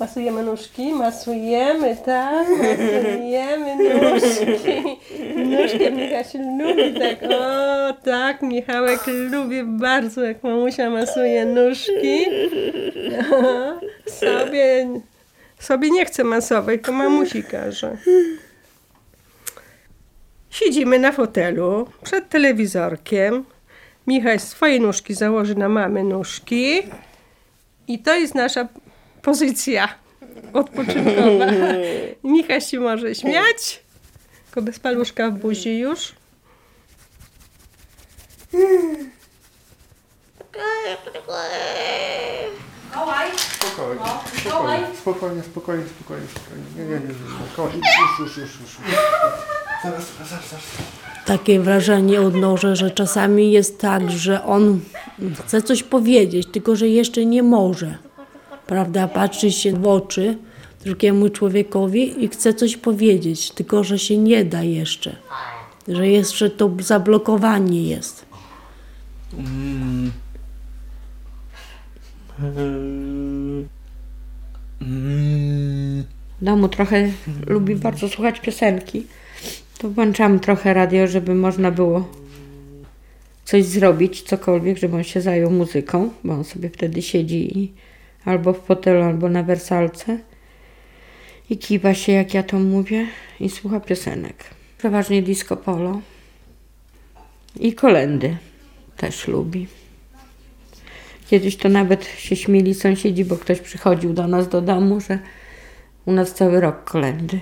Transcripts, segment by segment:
Masujemy nóżki, masujemy, tak, masujemy nóżki. Nóżkę Michasiu lubi tak, o tak, Michałek lubi bardzo, jak mamusia masuje nóżki. Sobie, sobie nie chce masować, to mamusi każe. Siedzimy na fotelu przed telewizorkiem. Michał swoje nóżki założy na mamy nóżki. I to jest nasza pozycja odpoczynkowa. Michał się może śmiać, tylko bez paluszka w buzi już. Spokojnie, spokojnie, spokojnie, spokojnie, spokojnie, spokojnie. Nie, nie, nie, nie. Już, już, już, już. Zaraz, zaraz, zaraz. takie wrażenie odnoszę, że czasami jest tak, że on chce coś powiedzieć, tylko że jeszcze nie może. Prawda? Patrzy się w oczy drugiemu człowiekowi i chce coś powiedzieć, tylko że się nie da jeszcze. Że jeszcze to zablokowanie jest. W domu trochę lubi bardzo słuchać piosenki. To włączamy trochę radio, żeby można było coś zrobić, cokolwiek, żeby on się zajął muzyką, bo on sobie wtedy siedzi i albo w fotelu, albo na wersalce i kiwa się, jak ja to mówię, i słucha piosenek. Przeważnie disco polo i kolendy też lubi. Kiedyś to nawet się śmieli sąsiedzi, bo ktoś przychodził do nas do domu, że u nas cały rok kolendy.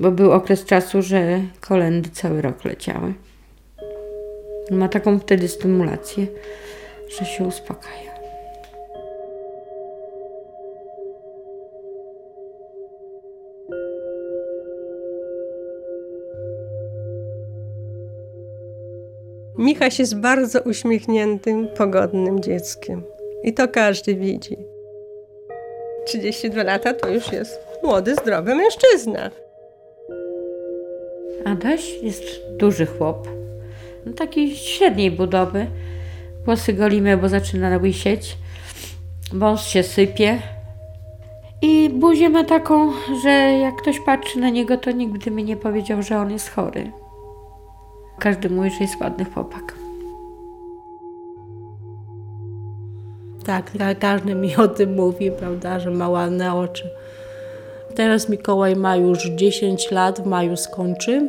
Bo był okres czasu, że kolendy cały rok leciały. Ma taką wtedy stymulację, że się uspokaja. Michaś jest bardzo uśmiechniętym, pogodnym dzieckiem. I to każdy widzi. 32 lata to już jest młody, zdrowy mężczyzna. Adaś jest duży chłop. No, taki średniej budowy. Włosy golimy, bo zaczyna łysieć. Wąs się sypie. I buzię ma taką, że jak ktoś patrzy na niego, to nigdy mi nie powiedział, że on jest chory. Każdy mówi, że jest ładny chłopak. Tak, ka- każdy mi o tym mówi, prawda, że ma ładne oczy. Teraz Mikołaj ma już 10 lat, w maju skończy.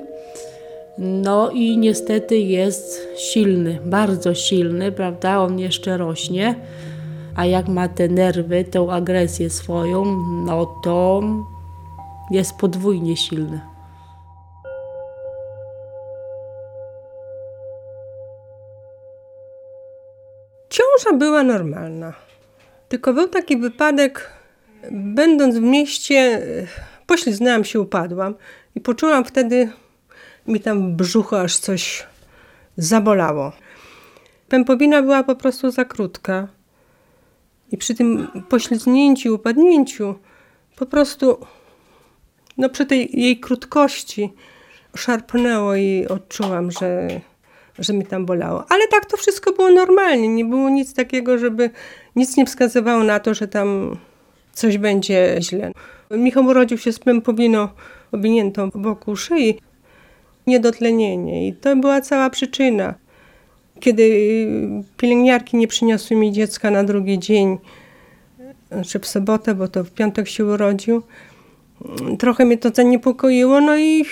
No i niestety jest silny, bardzo silny, prawda? On jeszcze rośnie. A jak ma te nerwy, tą agresję swoją, no to jest podwójnie silny. Była normalna. Tylko był taki wypadek, będąc w mieście, e, pośliznęłam się, upadłam i poczułam wtedy, mi tam w brzuchu aż coś zabolało. Pępowina była po prostu za krótka. I przy tym poślizgnięciu, upadnięciu, po prostu, no przy tej jej krótkości, szarpnęło i odczułam, że, że mi tam bolało. Ale tak to wszystko było normalnie. Nie było nic takiego, żeby nic nie wskazywało na to, że tam coś będzie źle. Michał urodził się z pępowiną owiniętą wokół szyi. Niedotlenienie. I to była cała przyczyna. Kiedy pielęgniarki nie przyniosły mi dziecka na drugi dzień, czy w sobotę, bo to w piątek się urodził, trochę mnie to zaniepokoiło, no i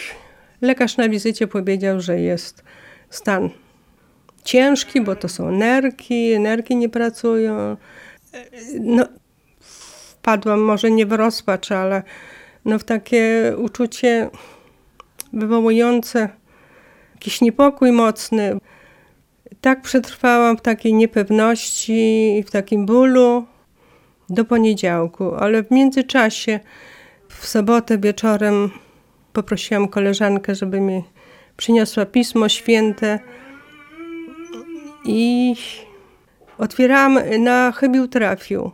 lekarz na wizycie powiedział, że jest stan ciężki, bo to są nerki, nerki nie pracują. No, wpadłam może nie w rozpacz, ale no w takie uczucie wywołujące jakiś niepokój mocny. Tak przetrwałam w takiej niepewności i w takim bólu do poniedziałku, ale w międzyczasie w sobotę wieczorem poprosiłam koleżankę, żeby mi przyniosła Pismo Święte i otwierałam na chybił trafił.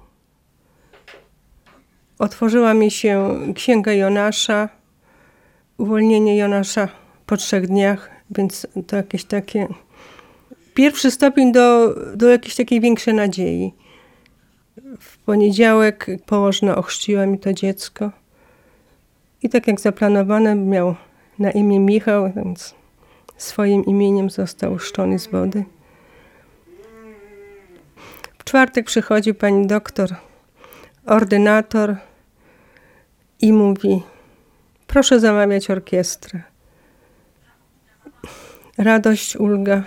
Otworzyła mi się Księga Jonasza, uwolnienie Jonasza po trzech dniach, więc to jakieś takie pierwszy stopień do, do jakiejś takiej większej nadziei. W poniedziałek położna ochrzciła mi to dziecko. I tak jak zaplanowane, miał na imię Michał, więc swoim imieniem został szczony z wody. W czwartek przychodzi pani doktor, ordynator i mówi: Proszę zamawiać orkiestrę. Radość, ulga.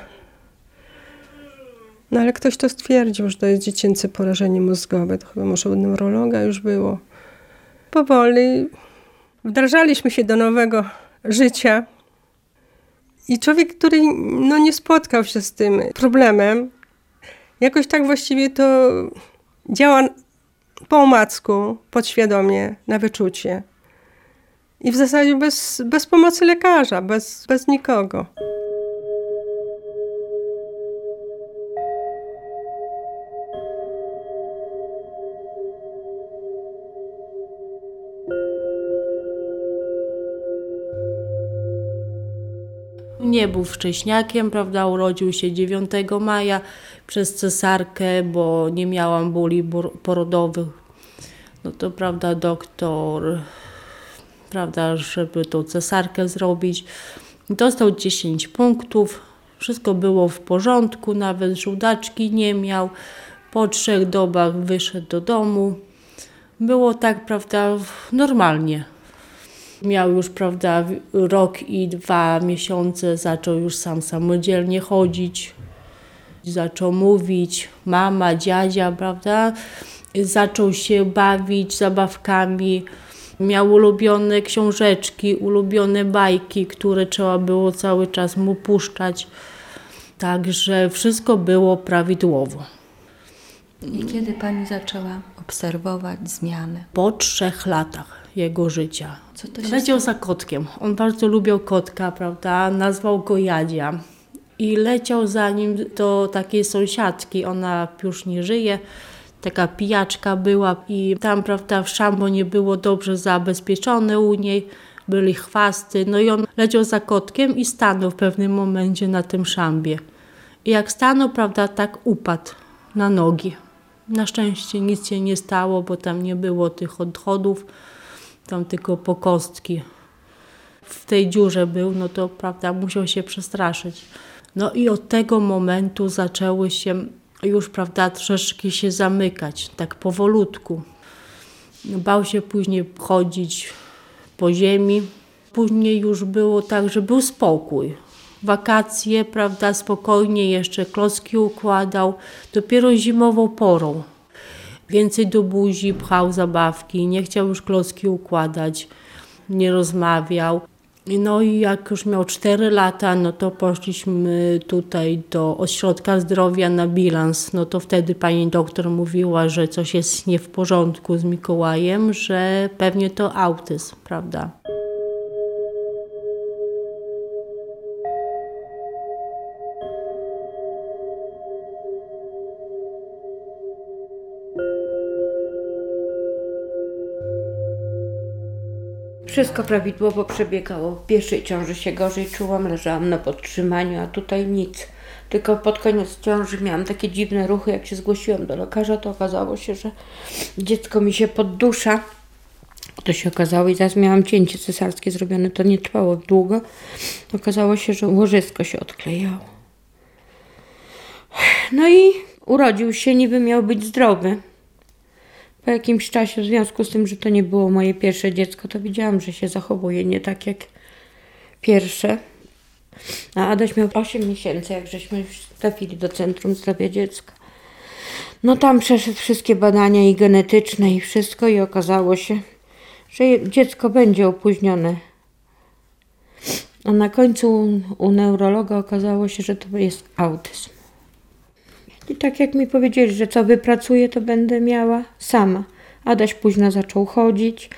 No ale ktoś to stwierdził, że to jest dziecięce porażenie mózgowe. To chyba może u neurologa już było. Powoli wdrażaliśmy się do nowego życia. I człowiek, który no, nie spotkał się z tym problemem, jakoś tak właściwie to działa po omacku, podświadomie, na wyczucie. I w zasadzie bez, bez pomocy lekarza, bez, bez nikogo. Nie był wcześniakiem, prawda? Urodził się 9 maja przez cesarkę, bo nie miałam bóli porodowych. No to prawda, doktor, prawda, żeby tą cesarkę zrobić, dostał 10 punktów. Wszystko było w porządku, nawet żółdaczki nie miał. Po trzech dobach wyszedł do domu. Było tak, prawda, normalnie. Miał już, prawda, rok i dwa miesiące, zaczął już sam samodzielnie chodzić, zaczął mówić, mama, dziadzia, prawda, zaczął się bawić zabawkami, miał ulubione książeczki, ulubione bajki, które trzeba było cały czas mu puszczać, także wszystko było prawidłowo. I kiedy pani zaczęła obserwować zmiany? Po trzech latach jego życia. Co to się Leciał za kotkiem. On bardzo lubiał kotka, prawda? Nazwał go Jadzia. I leciał za nim do takiej sąsiadki. Ona już nie żyje. Taka pijaczka była i tam, prawda, w szambo nie było dobrze zabezpieczone u niej. Byli chwasty. No i on leciał za kotkiem i stanął w pewnym momencie na tym szambie. I jak stanął, prawda, tak upadł na nogi. Na szczęście nic się nie stało, bo tam nie było tych odchodów tam tylko po kostki w tej dziurze był, no to prawda, musiał się przestraszyć. No i od tego momentu zaczęły się już, prawda, troszeczkę się zamykać, tak powolutku. Bał się później chodzić po ziemi. Później już było tak, że był spokój. Wakacje, prawda, spokojnie jeszcze klocki układał. Dopiero zimową porą więcej do buzi pchał zabawki, nie chciał już klocki układać, nie rozmawiał. No i jak już miał 4 lata, no to poszliśmy tutaj do ośrodka zdrowia na bilans. No to wtedy pani doktor mówiła, że coś jest nie w porządku z Mikołajem, że pewnie to autyzm, prawda? Wszystko prawidłowo przebiegało. W pierwszej ciąży się gorzej czułam, leżałam na podtrzymaniu, a tutaj nic. Tylko pod koniec ciąży miałam takie dziwne ruchy. Jak się zgłosiłam do lekarza, to okazało się, że dziecko mi się poddusza. To się okazało i teraz miałam cięcie cesarskie zrobione. To nie trwało długo. Okazało się, że łożysko się odklejało. No i urodził się, niby miał być zdrowy. Po jakimś czasie, w związku z tym, że to nie było moje pierwsze dziecko, to widziałam, że się zachowuje nie tak jak pierwsze. A Adaś miał 8 miesięcy, jak żeśmy trafili do Centrum Zdrowia Dziecka. No tam przeszedł wszystkie badania i genetyczne i wszystko i okazało się, że dziecko będzie opóźnione. A na końcu u neurologa okazało się, że to jest autyzm. I tak jak mi powiedzieli, że co wypracuję, to będę miała sama. Adaś późno zaczął chodzić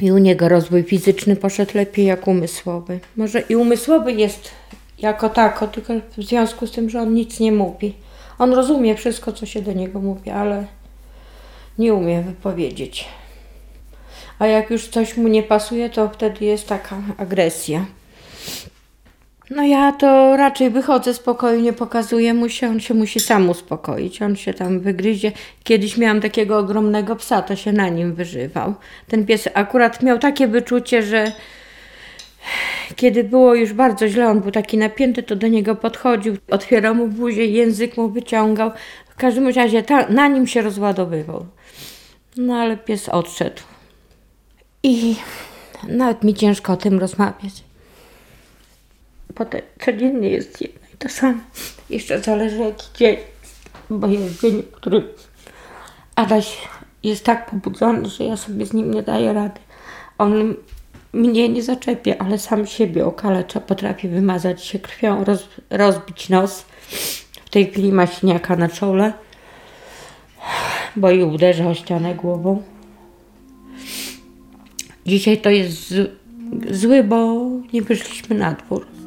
i u niego rozwój fizyczny poszedł lepiej jak umysłowy. Może i umysłowy jest jako tako, tylko w związku z tym, że on nic nie mówi. On rozumie wszystko, co się do niego mówi, ale nie umie wypowiedzieć. A jak już coś mu nie pasuje, to wtedy jest taka agresja. No ja to raczej wychodzę z pokoju, nie pokazuję mu się, on się musi sam uspokoić, on się tam wygryzie. Kiedyś miałam takiego ogromnego psa, to się na nim wyżywał. Ten pies akurat miał takie wyczucie, że kiedy było już bardzo źle, on był taki napięty, to do niego podchodził, otwierał mu buzię, język mu wyciągał. W każdym razie ta, na nim się rozładowywał. No ale pies odszedł. I nawet mi ciężko o tym rozmawiać. Potem codziennie jest jedno i to samo. Jeszcze zależy jaki dzień, bo jest dzień, w którym Adaś jest tak pobudzony, że ja sobie z nim nie daję rady. On mnie nie zaczepia, ale sam siebie okalecza, potrafi wymazać się krwią, roz, rozbić nos. W tej chwili ma siniaka na czole, bo i uderza o ścianę głową. Dzisiaj to jest zły, bo nie wyszliśmy na dwór.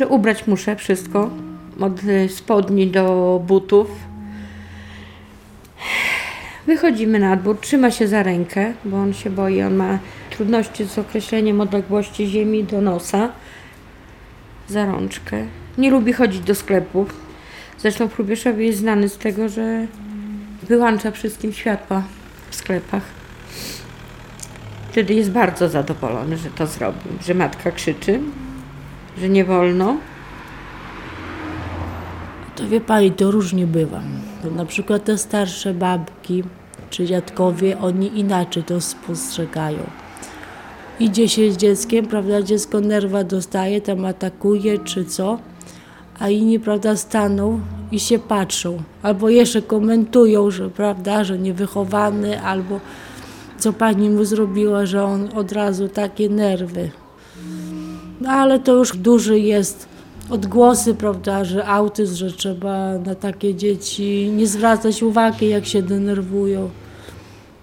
Znaczy ubrać muszę wszystko, od y, spodni do butów. Wychodzimy na dwór, trzyma się za rękę, bo on się boi, on ma trudności z określeniem odległości ziemi do nosa. Za rączkę. Nie lubi chodzić do sklepów. Zresztą w Hrubieszowie jest znany z tego, że wyłącza wszystkim światła w sklepach. Wtedy jest bardzo zadowolony, że to zrobił, że matka krzyczy, że nie wolno. To wie pani, to różnie bywa. Na przykład te starsze babki czy dziadkowie, oni inaczej to spostrzegają. Idzie się z dzieckiem, prawda, dziecko nerwa dostaje, tam atakuje czy co, a inni, prawda, staną i się patrzą. Albo jeszcze komentują, że, prawda, że niewychowany, albo co pani mu zrobiła, że on od razu takie nerwy. No ale to już duży jest odgłosy, prawda, że autyzm, że trzeba na takie dzieci nie zwracać uwagi, jak się denerwują.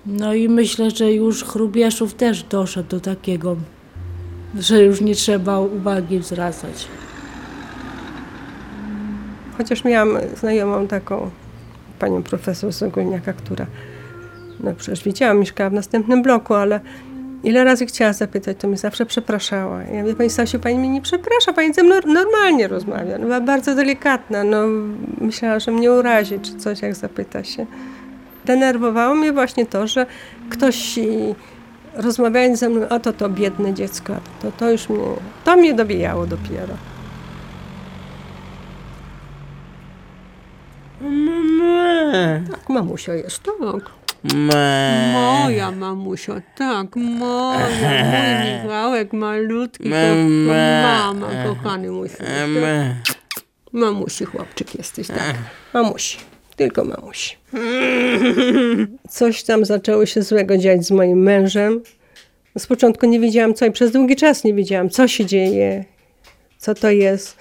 No i myślę, że już Chrubieszów też doszedł do takiego, że już nie trzeba uwagi zwracać. Chociaż miałam znajomą taką panią profesor z Ogólniaka, która no przecież widziałam, mieszkała w następnym bloku, ale ile razy chciała zapytać, to mi zawsze przepraszała. Ja mówię, pani Stasiu, pani mnie nie przeprasza, pani ze mną normalnie rozmawia. No, była bardzo delikatna, no myślała, że mnie urazi czy coś, jak zapyta się. Denerwowało mnie właśnie to, że ktoś i rozmawiając ze mną, oto to biedne dziecko, to, to już mnie, to mnie dobijało dopiero. Tak, mamusio jest, tak. Me, Moja mamusio, tak, moja, mój Michałek malutki, Me, me. mama, kochany mój me. Mamusi chłopczyk jesteś, tak. Mamusi, tylko mamusi. Coś tam zaczęło się złego dziać z moim mężem. Z początku nie wiedziałam co i przez długi czas nie wiedziałam, co się dzieje, co to jest.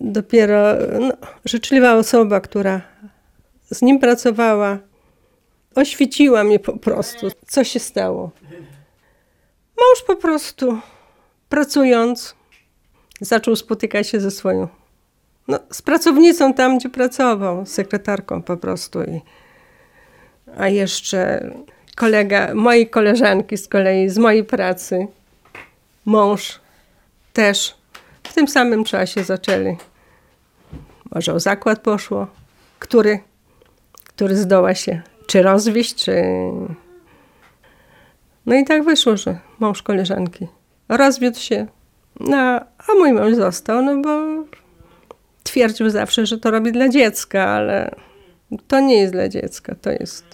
Dopiero no, życzliwa osoba, która z nim pracowała, oświeciła mnie po prostu, co się stało. Mąż po prostu pracując zaczął spotykać się ze swoją no, z pracownicą tam, gdzie pracował, sekretarką po prostu. I, a jeszcze kolega mojej koleżanki z kolei, z mojej pracy, mąż też w tym samym czasie zaczęli. Może o zakład poszło, który, który zdoła się czy rozwieść, czy... No i tak wyszło, że mąż koleżanki rozwiódł się, no, a mój mąż został, no bo twierdził zawsze, że to robi dla dziecka, ale to nie jest dla dziecka, to jest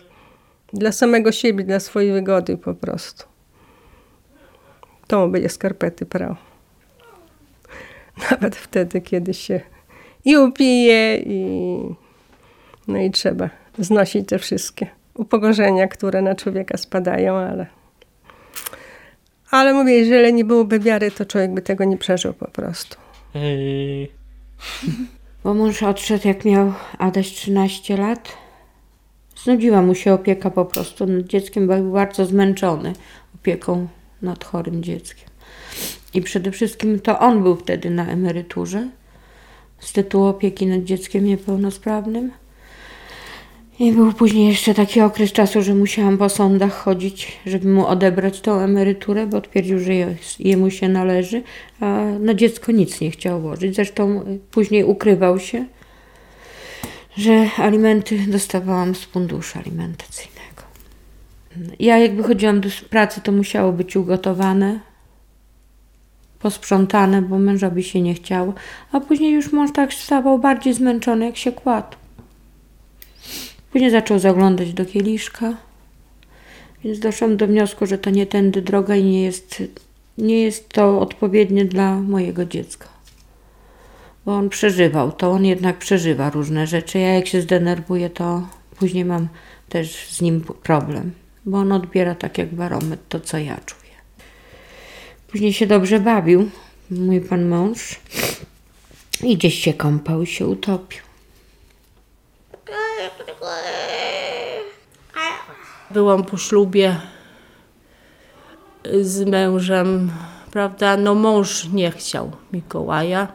dla samego siebie, dla swojej wygody po prostu. To mu będzie skarpety prał. Nawet wtedy, kiedy się i upije, i no i trzeba znosić te wszystkie upokorzenia, które na człowieka spadają, ale ale mówię, jeżeli nie byłoby wiary, to człowiek by tego nie przeżył po prostu. Ej. Bo mąż odszedł, jak miał Adaś 13 lat. Znudziła mu się opieka po prostu nad dzieckiem, bo był bardzo zmęczony opieką nad chorym dzieckiem. I przede wszystkim to on był wtedy na emeryturze, z tytułu opieki nad dzieckiem niepełnosprawnym. I był później jeszcze taki okres czasu, że musiałam po sądach chodzić, żeby mu odebrać tą emeryturę, bo twierdził, że jemu się należy, a na dziecko nic nie chciał włożyć. Zresztą y, później ukrywał się, że alimenty dostawałam z funduszu alimentacyjnego. Ja jak wychodziłam do pracy, to musiało być ugotowane, posprzątane, bo mężowi się nie chciało, a później już mąż tak stawał bardziej zmęczony, jak się kładł. Później zaczął zaglądać do kieliszka, więc doszłam do wniosku, że to nie tędy droga i nie jest, nie jest to odpowiednie dla mojego dziecka. Bo on przeżywał to, on jednak przeżywa różne rzeczy. Ja jak się zdenerwuję, to później mam też z nim problem, bo on odbiera tak jak barometr to, co ja czuję. Później się dobrze bawił, mój pan mąż, i gdzieś się kąpał i się utopił. Byłam po ślubie z mężem, prawda? No mąż nie chciał Mikołaja.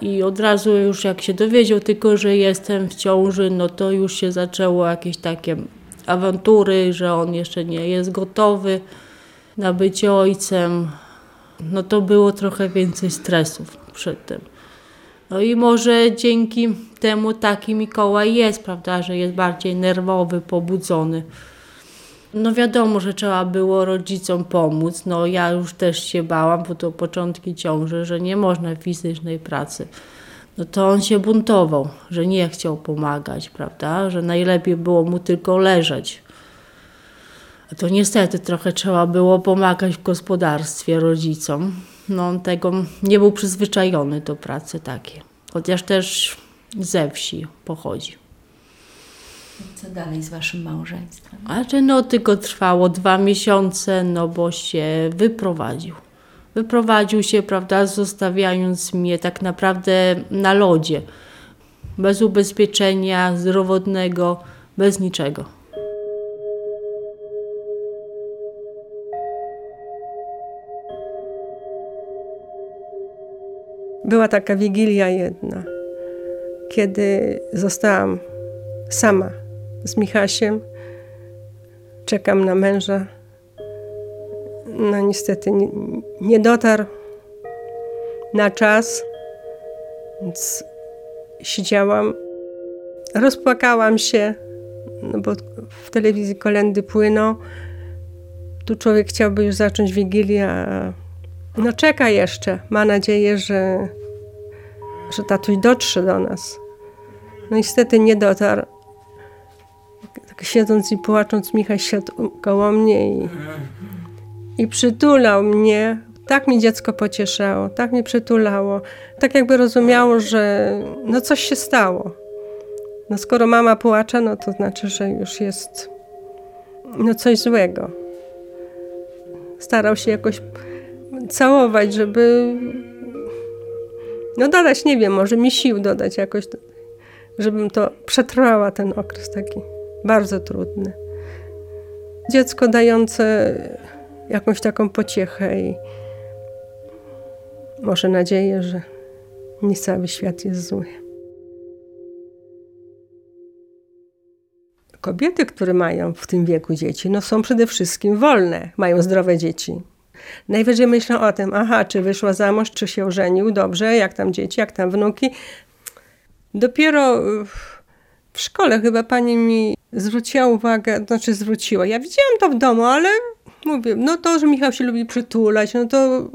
I od razu już jak się dowiedział tylko, że jestem w ciąży, no to już się zaczęło jakieś takie awantury, że on jeszcze nie jest gotowy na bycie ojcem. No to było trochę więcej stresów przed tym. No i może dzięki temu taki Mikołaj jest, prawda, że jest bardziej nerwowy, pobudzony. No wiadomo, że trzeba było rodzicom pomóc. No ja już też się bałam, bo to początki ciąży, że nie można fizycznej pracy. No to on się buntował, że nie chciał pomagać, prawda, że najlepiej było mu tylko leżeć. A to niestety trochę trzeba było pomagać w gospodarstwie rodzicom. No tego nie był przyzwyczajony do pracy takiej. Chociaż też ze wsi pochodzi. Co dalej z waszym małżeństwem? A że no tylko trwało dwa miesiące, no bo się wyprowadził. Wyprowadził się, prawda, zostawiając mnie tak naprawdę na lodzie. Bez ubezpieczenia zdrowotnego, bez niczego. Była taka wigilia jedna, kiedy zostałam sama z Michasiem. Czekam na męża. No niestety nie, dotarł na czas, więc siedziałam, rozpłakałam się, no bo w telewizji kolendy płyną. Tu człowiek chciałby już zacząć wigilię, a no czeka jeszcze. Ma nadzieję, że, że tatuś dotrze do nas. No niestety nie dotarł. Tak siedząc i płacząc, Michał siadł koło mnie i, i przytulał mnie. Tak mi dziecko pocieszało, tak mnie przytulało. Tak jakby rozumiało, że no coś się stało. No skoro mama płacze, no to znaczy, że już jest no coś złego. Starał się jakoś całować, żeby no dodać, nie wiem, może mi sił dodać jakoś, żebym to przetrwała ten okres taki bardzo trudny. Dziecko dające jakąś taką pociechę i może nadzieję, że nie cały świat jest zły. Kobiety, które mają w tym wieku dzieci, no są przede wszystkim wolne, mają zdrowe dzieci. Najwyżej myślą o tym, aha, czy wyszła za mąż, czy się ożenił, dobrze, jak tam dzieci, jak tam wnuki. Dopiero w szkole chyba pani mi zwróciła uwagę, znaczy zwróciła. Ja widziałam to w domu, ale mówię, no to, że Michał się lubi przytulać, no to...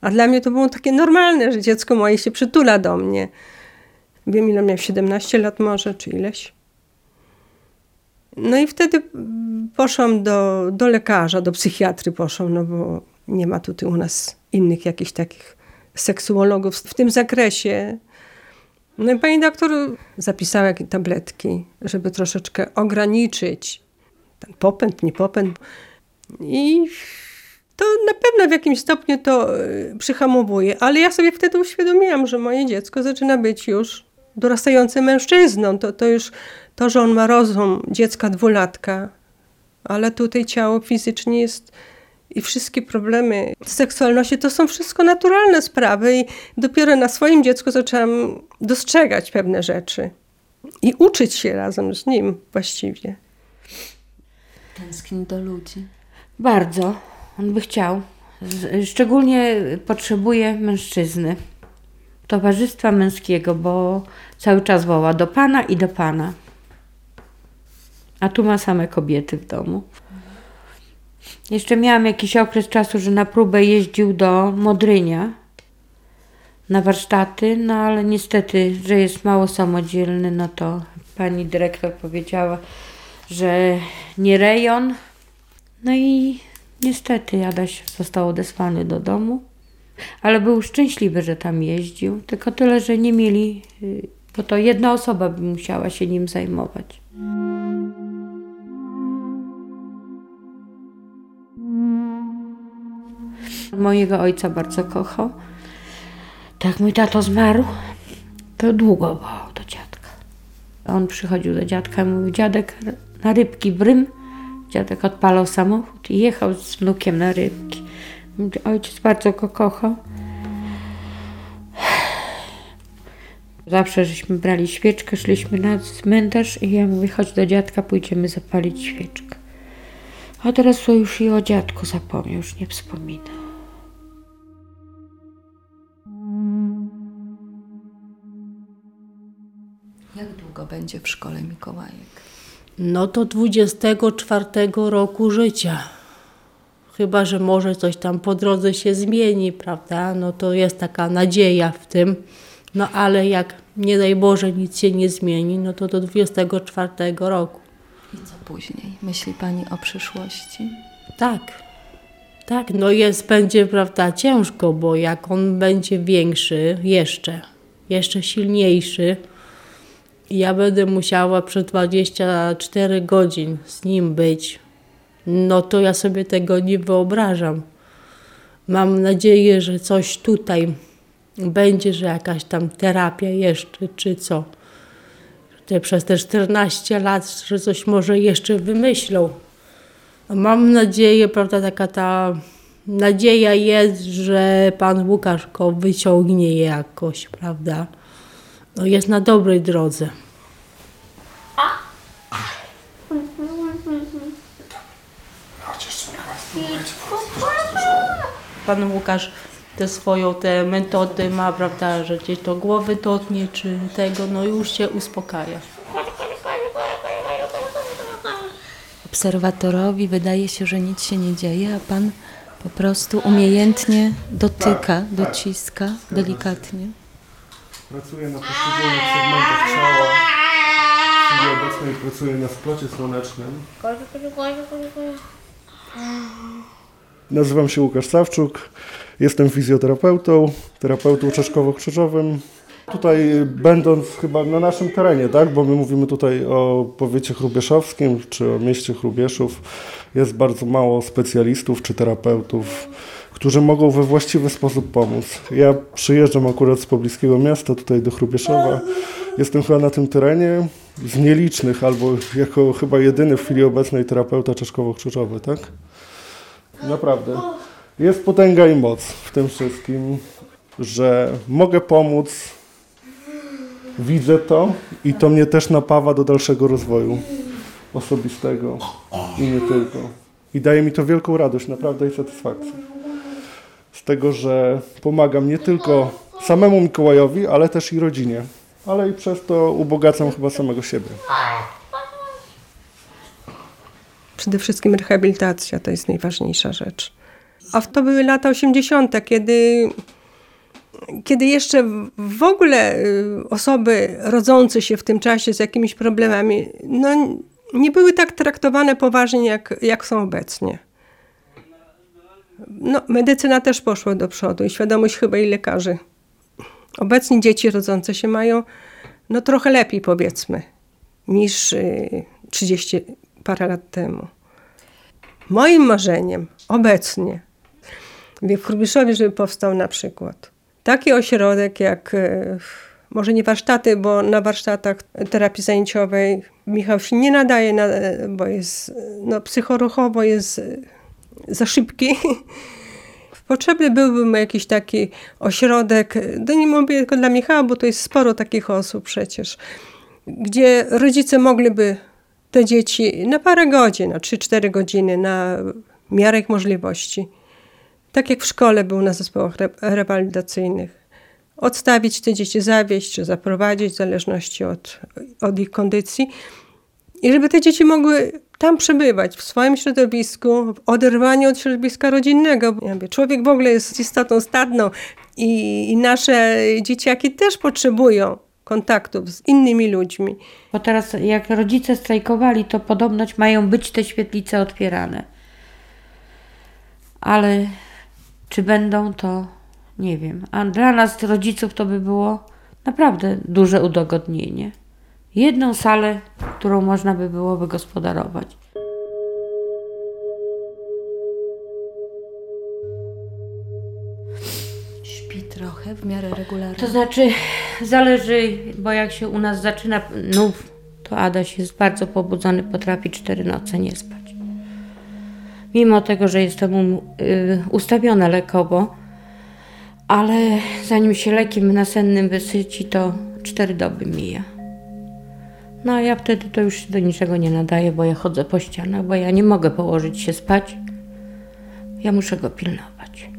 A dla mnie to było takie normalne, że dziecko moje się przytula do mnie. Wiem, ile miał 17 lat może, czy ileś. No i wtedy poszłam do, do lekarza, do psychiatry poszłam, no bo nie ma tutaj u nas innych jakichś takich seksuologów w tym zakresie. No i pani doktor zapisała jakieś tabletki, żeby troszeczkę ograniczyć ten popęd, nie popęd. I to na pewno w jakimś stopniu to y, przyhamowuje, ale ja sobie wtedy uświadomiłam, że moje dziecko zaczyna być już dorastającym mężczyzną. To, to już to, że on ma rozum dziecka dwulatka, ale tutaj ciało fizycznie jest i wszystkie problemy seksualności to są wszystko naturalne sprawy i dopiero na swoim dziecku zaczęłam dostrzegać pewne rzeczy i uczyć się razem z nim właściwie. Tęskni do ludzi. Bardzo. On by chciał. Szczególnie potrzebuje mężczyzny. Towarzystwa męskiego, bo cały czas woła do pana i do pana. A tu ma same kobiety w domu. Jeszcze miałam jakiś okres czasu, że na próbę jeździł do Modrynia na warsztaty, no ale niestety, że jest mało samodzielny, no to pani dyrektor powiedziała, że nie rejon, no i niestety Adaś został odesłany do domu, ale był szczęśliwy, że tam jeździł. Tylko tyle, że nie mieli, y, bo to jedna osoba by musiała się nim zajmować. Mojego ojca bardzo kochał. Tak mój tato zmarł, to długo wołał do dziadka. On przychodził do dziadka i mówił, dziadek na rybki brym. Dziadek odpalał samochód i jechał z wnukiem na rybki. Ojciec bardzo go kochał. Zawsze żeśmy brali świeczkę, szliśmy na cmentarz i ja mówię, chodź do dziadka, pójdziemy zapalić świeczkę. A teraz to już i o dziadku zapomniał, już nie wspomina. Długo będzie w szkole Mikołajek? No to 24 roku życia. Chyba, że może coś tam po drodze się zmieni, prawda? No to jest taka nadzieja w tym. No ale jak nie daj Boże nic się nie zmieni, no to do 24 roku. I co później? Myśli Pani o przyszłości? Tak. Tak, no jest, będzie, prawda, ciężko, bo jak on będzie większy, jeszcze, jeszcze silniejszy, ja będę musiała przez 24 godzin z nim być, no to ja sobie tego nie wyobrażam. Mam nadzieję, że coś tutaj będzie, że jakaś tam terapia jeszcze, czy co. Te, przez te 14 lat, że coś może jeszcze wymyślą. Mam nadzieję, prawda, taka ta nadzieja jest, że pan Łukasz go wyciągnie jakoś, prawda. No jest na dobrej drodze. Pan Łukasz te swoją te metody ma, prawda, że gdzieś to głowy dotknie, czy tego, no już się uspokaja. Obserwatorowi wydaje się, że nic się nie dzieje, a Pan po prostu umiejętnie dotyka, dociska delikatnie. Pracuję na poszczególnych segmentach ciała. W chwili obecnej pracuję na splocie słonecznym. Nazywam się Łukasz Sawczuk. Jestem fizjoterapeutą, terapeutą czaszkowo-krzyżowym. Tutaj będąc chyba na naszym terenie, tak, bo my mówimy tutaj o powiecie chrubieszowskim czy o mieście Chrubieszów, jest bardzo mało specjalistów czy terapeutów, którzy mogą we właściwy sposób pomóc. Ja przyjeżdżam akurat z pobliskiego miasta tutaj do Chrubieszowa. Jestem chyba na tym terenie z nielicznych, albo jako chyba jedyny w chwili obecnej terapeuta czaszkowo-krzyżowy, tak? Naprawdę. Jest potęga i moc w tym wszystkim, że mogę pomóc, widzę to i to mnie też napawa do dalszego rozwoju osobistego i nie tylko. I daje mi to wielką radość, naprawdę i satysfakcję. Tego, że pomagam nie tylko samemu Mikołajowi, ale też i rodzinie. Ale i przez to ubogacam chyba samego siebie. Przede wszystkim rehabilitacja to jest najważniejsza rzecz. A to były lata 80., kiedy, kiedy jeszcze w ogóle y, osoby rodzące się w tym czasie z jakimiś problemami no, nie były tak traktowane poważnie, jak, jak są obecnie. No, medycyna też poszła do przodu i świadomość chyba i lekarzy. Obecnie dzieci rodzące się mają no trochę lepiej powiedzmy niż y, 30 parę lat temu. Moim marzeniem obecnie w Chrubieszowie, żeby powstał na przykład taki ośrodek jak, e, może nie warsztaty, bo na warsztatach terapii zajęciowej Michał się nie nadaje, na, bo jest no, psychoruchowo jest za szybki. Potrzebny byłby mu jakiś taki ośrodek, no nie mówię tylko dla Michała, bo to jest sporo takich osób przecież, gdzie rodzice mogliby te dzieci na parę godzin, na 3-4 godziny, na miarę ich możliwości, tak jak w szkole był na zespołach re- rewalidacyjnych, odstawić te dzieci, zawieźć czy zaprowadzić w zależności od, od ich kondycji. I żeby te dzieci mogły tam przebywać, w swoim środowisku, w oderwaniu od środowiska rodzinnego. Ja mówię, człowiek w ogóle jest istotą stadną i, i nasze dzieciaki też potrzebują kontaktów z innymi ludźmi. Bo teraz jak rodzice strajkowali, to podobność mają być te świetlice otwierane. Ale czy będą, to nie wiem. A dla nas, rodziców, to by było naprawdę duże udogodnienie. Jedną salę, którą można by było wygospodarować. Śpi trochę w miarę regularnie. To znaczy, zależy, bo jak się u nas zaczyna nów, to Adaś jest bardzo pobudzony, potrafi cztery noce nie spać. Mimo tego, że jestem mu y, lekowo, ale zanim się lekiem nasennym wysyci, to cztery doby mija. No a ja wtedy to już się do niczego nie nadaję, bo ja chodzę po ścianach, bo ja nie mogę położyć się spać. Ja muszę go pilnować.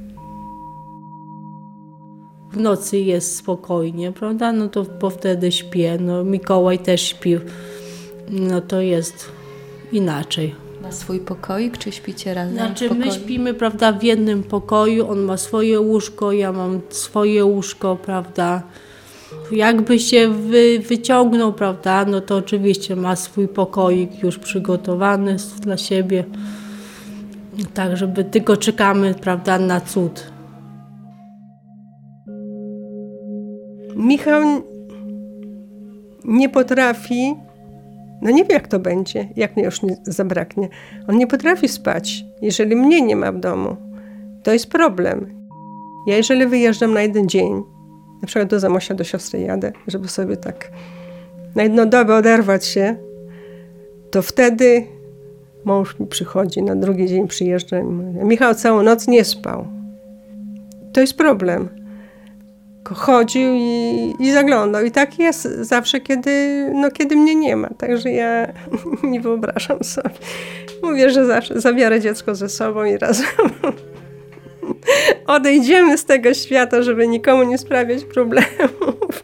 W nocy jest spokojnie, prawda? No to bo wtedy śpię. No Mikołaj też śpi. No to jest inaczej. Ma swój pokoik, czy śpicie razem Znaczy w my śpimy, prawda, w jednym pokoju, on ma swoje łóżko, ja mam swoje łóżko, prawda. Jakby się wy, wyciągnął, prawda, no to oczywiście ma swój pokoik już przygotowany dla siebie. Tak, żeby tylko czekamy, prawda, na cud. Michał nie potrafi, no nie wie jak to będzie, jak mnie już nie zabraknie. On nie potrafi spać, jeżeli mnie nie ma w domu. To jest problem. Ja jeżeli wyjeżdżam na jeden dzień, na przykład do Zamosia, do siostry jadę, żeby sobie tak na jedną dobę oderwać się, to wtedy mąż mi przychodzi, na drugi dzień przyjeżdża i mówi, Michał całą noc nie spał. To jest problem chodził i, i zaglądał. I tak jest zawsze, kiedy, no, kiedy mnie nie ma. Także ja nie wyobrażam sobie. Mówię, że zawsze zabiorę dziecko ze sobą i razem odejdziemy z tego świata, żeby nikomu nie sprawiać problemów.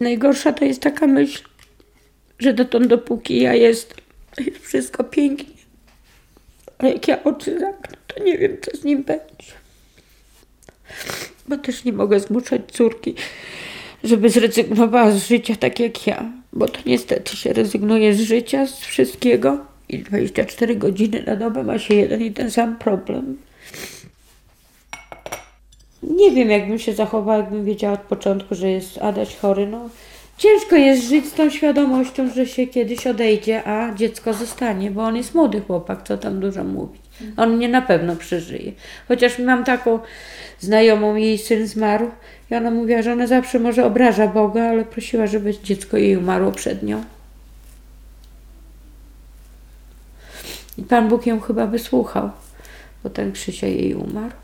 Najgorsza to jest taka myśl, że dotąd dopóki ja jestem, to jest wszystko pięknie. Ale jak ja oczy zamknę, to nie wiem, co z nim będzie. Bo też nie mogę zmuszać córki, żeby zrezygnowała z życia tak jak ja. Bo to niestety się rezygnuje z życia, z wszystkiego i 24 godziny na dobę ma się jeden i ten sam problem. Nie wiem, jakbym się zachowała, jakbym wiedziała od początku, że jest Adaś chory. No, ciężko jest żyć z tą świadomością, że się kiedyś odejdzie, a dziecko zostanie, bo on jest młody chłopak, co tam dużo mówić. On mnie na pewno przeżyje. Chociaż mam taką znajomą, jej syn zmarł i ona mówiła, że ona zawsze może obraża Boga, ale prosiła, żeby dziecko jej umarło przed nią. I Pan Bóg ją chyba wysłuchał, bo ten Krzysia jej umarł.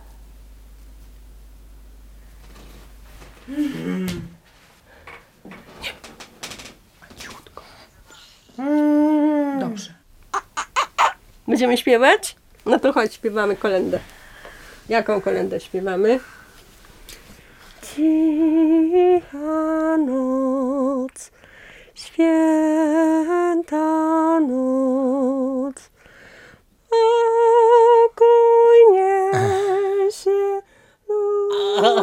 Dobrze. Będziemy śpiewać? No to chodź, śpiewamy kolendę. Jaką kolendę śpiewamy? Cicha noc, święta noc, pokój niesie ludziom.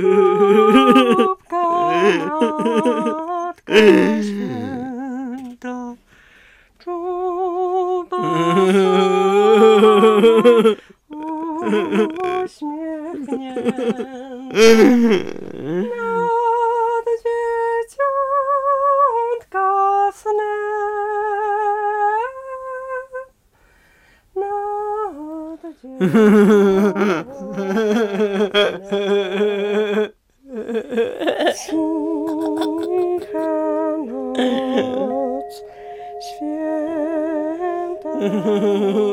Żółbka matka nad dzieciątka snem. Nad dzieciątka. Cicha noc, święta noc.